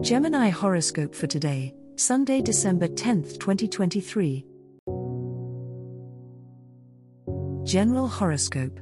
Gemini horoscope for today, Sunday, December 10th, 2023. General horoscope.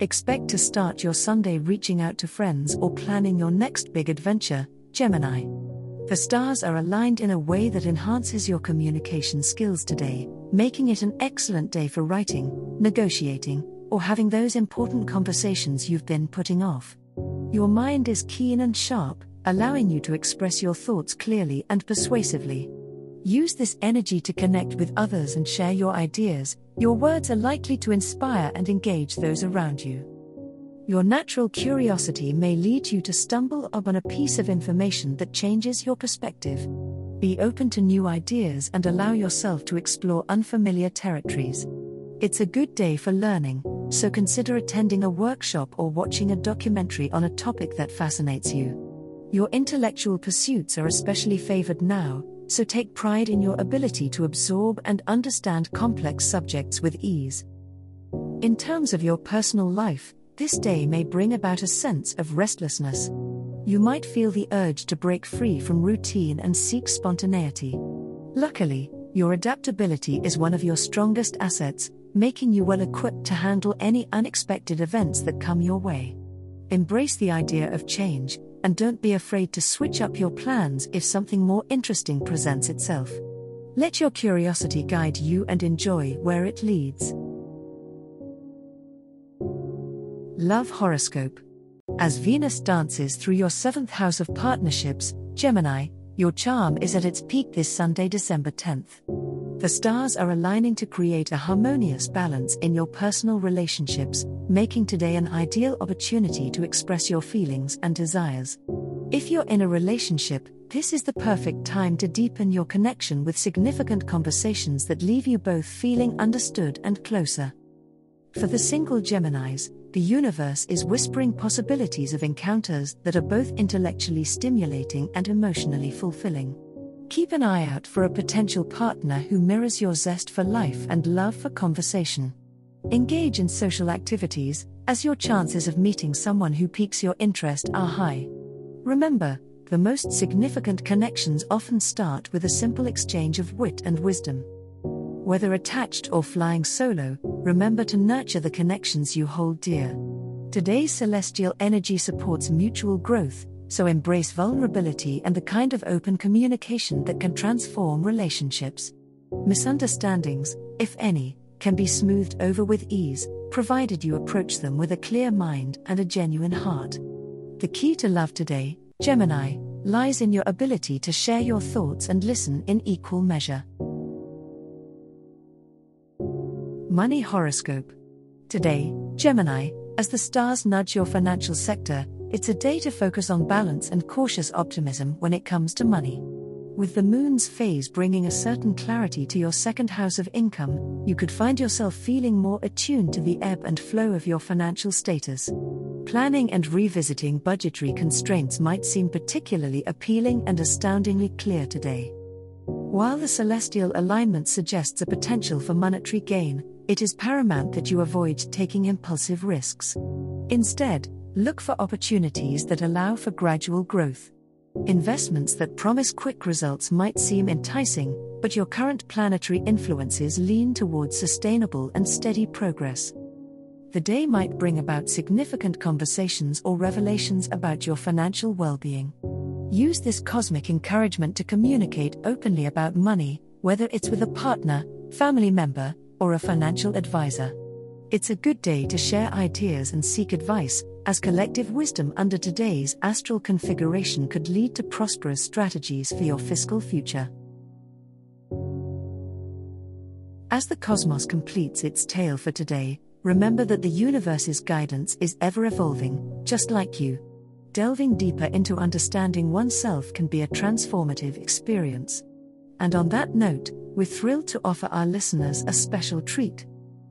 Expect to start your Sunday reaching out to friends or planning your next big adventure, Gemini. The stars are aligned in a way that enhances your communication skills today, making it an excellent day for writing, negotiating, or having those important conversations you've been putting off. Your mind is keen and sharp, allowing you to express your thoughts clearly and persuasively. Use this energy to connect with others and share your ideas. Your words are likely to inspire and engage those around you. Your natural curiosity may lead you to stumble upon a piece of information that changes your perspective. Be open to new ideas and allow yourself to explore unfamiliar territories. It's a good day for learning, so consider attending a workshop or watching a documentary on a topic that fascinates you. Your intellectual pursuits are especially favored now, so take pride in your ability to absorb and understand complex subjects with ease. In terms of your personal life, this day may bring about a sense of restlessness. You might feel the urge to break free from routine and seek spontaneity. Luckily, your adaptability is one of your strongest assets, making you well equipped to handle any unexpected events that come your way. Embrace the idea of change, and don't be afraid to switch up your plans if something more interesting presents itself. Let your curiosity guide you and enjoy where it leads. Love Horoscope As Venus dances through your seventh house of partnerships, Gemini, your charm is at its peak this Sunday, December 10th. The stars are aligning to create a harmonious balance in your personal relationships, making today an ideal opportunity to express your feelings and desires. If you're in a relationship, this is the perfect time to deepen your connection with significant conversations that leave you both feeling understood and closer. For the single Geminis, the universe is whispering possibilities of encounters that are both intellectually stimulating and emotionally fulfilling. Keep an eye out for a potential partner who mirrors your zest for life and love for conversation. Engage in social activities, as your chances of meeting someone who piques your interest are high. Remember, the most significant connections often start with a simple exchange of wit and wisdom. Whether attached or flying solo, remember to nurture the connections you hold dear. Today's celestial energy supports mutual growth, so embrace vulnerability and the kind of open communication that can transform relationships. Misunderstandings, if any, can be smoothed over with ease, provided you approach them with a clear mind and a genuine heart. The key to love today, Gemini, lies in your ability to share your thoughts and listen in equal measure. Money Horoscope Today, Gemini, as the stars nudge your financial sector, it's a day to focus on balance and cautious optimism when it comes to money. With the moon's phase bringing a certain clarity to your second house of income, you could find yourself feeling more attuned to the ebb and flow of your financial status. Planning and revisiting budgetary constraints might seem particularly appealing and astoundingly clear today. While the celestial alignment suggests a potential for monetary gain, it is paramount that you avoid taking impulsive risks. Instead, Look for opportunities that allow for gradual growth. Investments that promise quick results might seem enticing, but your current planetary influences lean towards sustainable and steady progress. The day might bring about significant conversations or revelations about your financial well being. Use this cosmic encouragement to communicate openly about money, whether it's with a partner, family member, or a financial advisor. It's a good day to share ideas and seek advice, as collective wisdom under today's astral configuration could lead to prosperous strategies for your fiscal future. As the cosmos completes its tale for today, remember that the universe's guidance is ever evolving, just like you. delving deeper into understanding oneself can be a transformative experience. And on that note, we're thrilled to offer our listeners a special treat.